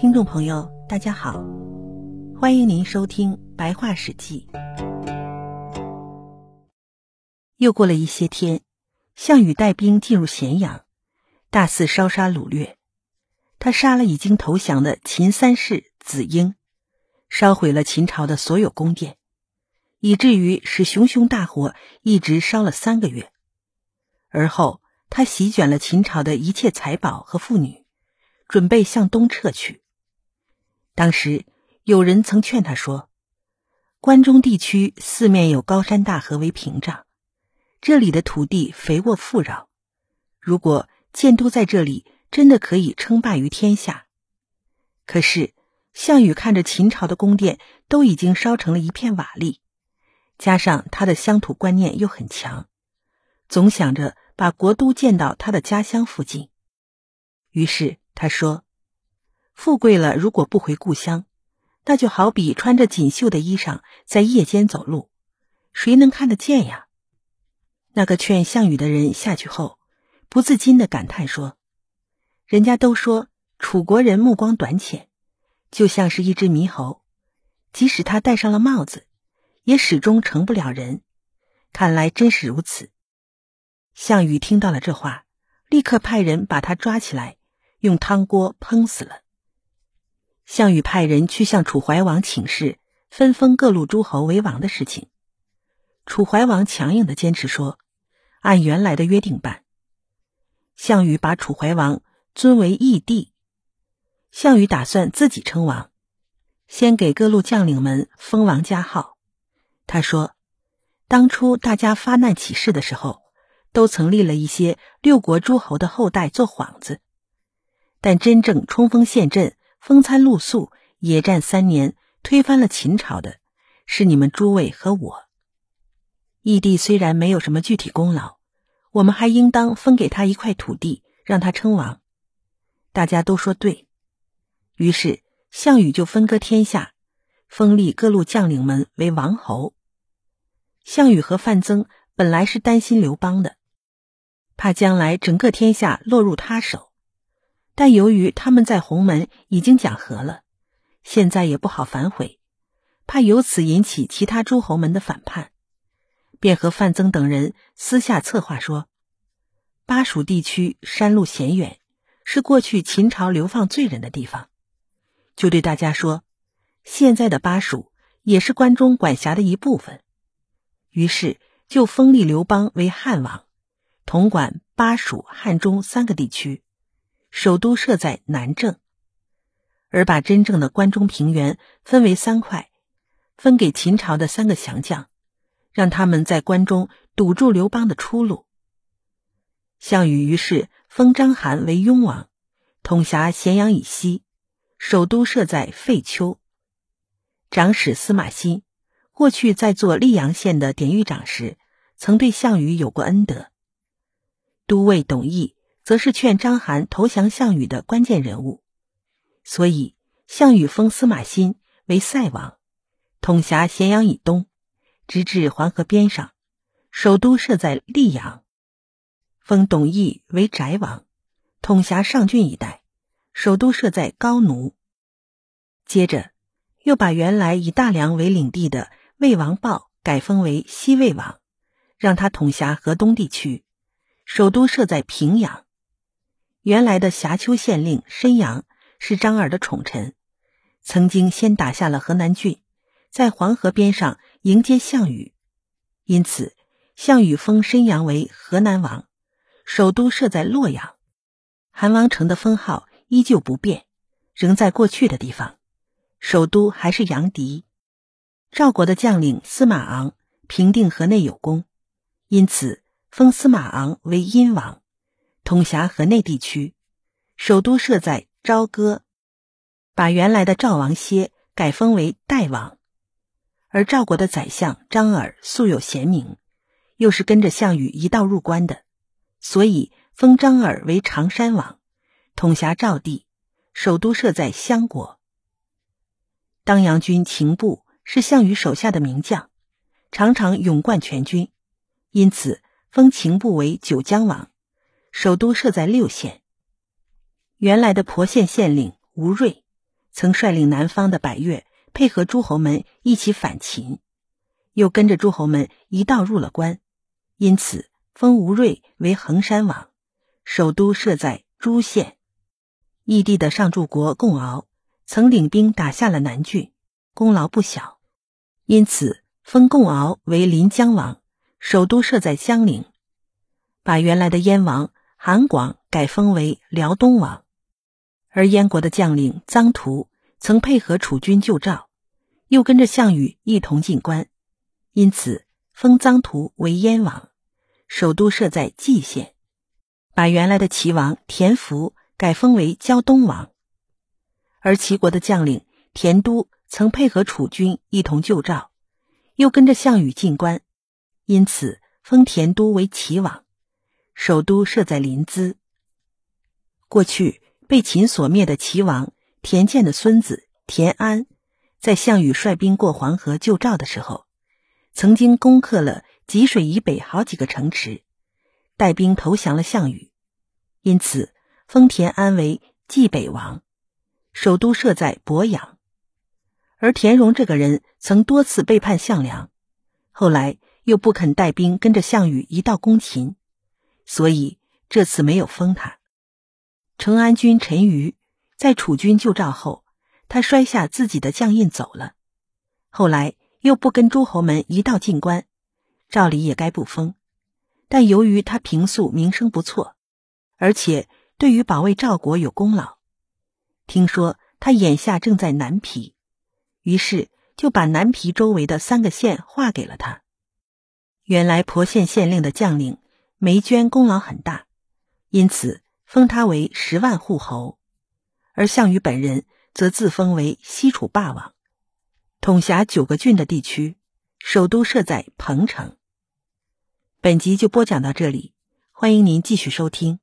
听众朋友，大家好，欢迎您收听《白话史记》。又过了一些天，项羽带兵进入咸阳，大肆烧杀掳掠。他杀了已经投降的秦三世子婴，烧毁了秦朝的所有宫殿，以至于使熊熊大火一直烧了三个月。而后，他席卷了秦朝的一切财宝和妇女，准备向东撤去。当时有人曾劝他说：“关中地区四面有高山大河为屏障，这里的土地肥沃富饶，如果建都在这里，真的可以称霸于天下。”可是项羽看着秦朝的宫殿都已经烧成了一片瓦砾，加上他的乡土观念又很强，总想着把国都建到他的家乡附近。于是他说。富贵了，如果不回故乡，那就好比穿着锦绣的衣裳在夜间走路，谁能看得见呀？那个劝项羽的人下去后，不自禁的感叹说：“人家都说楚国人目光短浅，就像是一只猕猴，即使他戴上了帽子，也始终成不了人。看来真是如此。”项羽听到了这话，立刻派人把他抓起来，用汤锅烹死了。项羽派人去向楚怀王请示分封各路诸侯为王的事情，楚怀王强硬的坚持说，按原来的约定办。项羽把楚怀王尊为义帝，项羽打算自己称王，先给各路将领们封王加号。他说，当初大家发难起事的时候，都曾立了一些六国诸侯的后代做幌子，但真正冲锋陷阵。风餐露宿、野战三年，推翻了秦朝的，是你们诸位和我。义帝虽然没有什么具体功劳，我们还应当分给他一块土地，让他称王。大家都说对，于是项羽就分割天下，封立各路将领们为王侯。项羽和范增本来是担心刘邦的，怕将来整个天下落入他手。但由于他们在鸿门已经讲和了，现在也不好反悔，怕由此引起其他诸侯们的反叛，便和范增等人私下策划说：巴蜀地区山路险远，是过去秦朝流放罪人的地方，就对大家说，现在的巴蜀也是关中管辖的一部分，于是就封立刘邦为汉王，统管巴蜀、汉中三个地区。首都设在南郑，而把真正的关中平原分为三块，分给秦朝的三个降将，让他们在关中堵住刘邦的出路。项羽于是封章邯为雍王，统辖咸阳以西，首都设在废丘。长史司马欣过去在做溧阳县的典狱长时，曾对项羽有过恩德。都尉董翳。则是劝章邯投降项羽的关键人物，所以项羽封司马欣为塞王，统辖咸阳以东，直至黄河边上，首都设在溧阳；封董翳为翟王，统辖上郡一带，首都设在高奴。接着，又把原来以大梁为领地的魏王豹改封为西魏王，让他统辖河东地区，首都设在平阳。原来的峡丘县令申阳是张耳的宠臣，曾经先打下了河南郡，在黄河边上迎接项羽，因此项羽封申阳为河南王，首都设在洛阳。韩王城的封号依旧不变，仍在过去的地方，首都还是阳翟。赵国的将领司马昂平定河内有功，因此封司马昂为殷王。统辖河内地区，首都设在朝歌，把原来的赵王歇改封为代王。而赵国的宰相张耳素有贤名，又是跟着项羽一道入关的，所以封张耳为常山王，统辖赵地，首都设在襄国。当阳军秦布是项羽手下的名将，常常勇冠全军，因此封秦布为九江王。首都设在六县，原来的鄱县县令吴瑞曾率领南方的百越配合诸侯们一起反秦，又跟着诸侯们一道入了关，因此封吴芮为衡山王，首都设在朱县。异地的上柱国共敖曾领兵打下了南郡，功劳不小，因此封共敖为临江王，首都设在江陵，把原来的燕王韩广改封为辽东王。而燕国的将领臧荼曾配合楚军救赵，又跟着项羽一同进关，因此封臧荼为燕王，首都设在蓟县，把原来的齐王田福。改封为胶东王，而齐国的将领田都曾配合楚军一同救赵，又跟着项羽进关，因此封田都为齐王，首都设在临淄。过去被秦所灭的齐王田建的孙子田安，在项羽率兵过黄河救赵的时候，曾经攻克了济水以北好几个城池，带兵投降了项羽，因此。封田安为冀北王，首都设在博阳。而田荣这个人曾多次背叛项梁，后来又不肯带兵跟着项羽一道攻秦，所以这次没有封他。成安军陈馀在楚军救赵后，他摔下自己的将印走了，后来又不跟诸侯们一道进关，照理也该不封，但由于他平素名声不错，而且。对于保卫赵国有功劳，听说他眼下正在南皮，于是就把南皮周围的三个县划给了他。原来婆县县令的将领梅娟功劳很大，因此封他为十万户侯，而项羽本人则自封为西楚霸王，统辖九个郡的地区，首都设在彭城。本集就播讲到这里，欢迎您继续收听。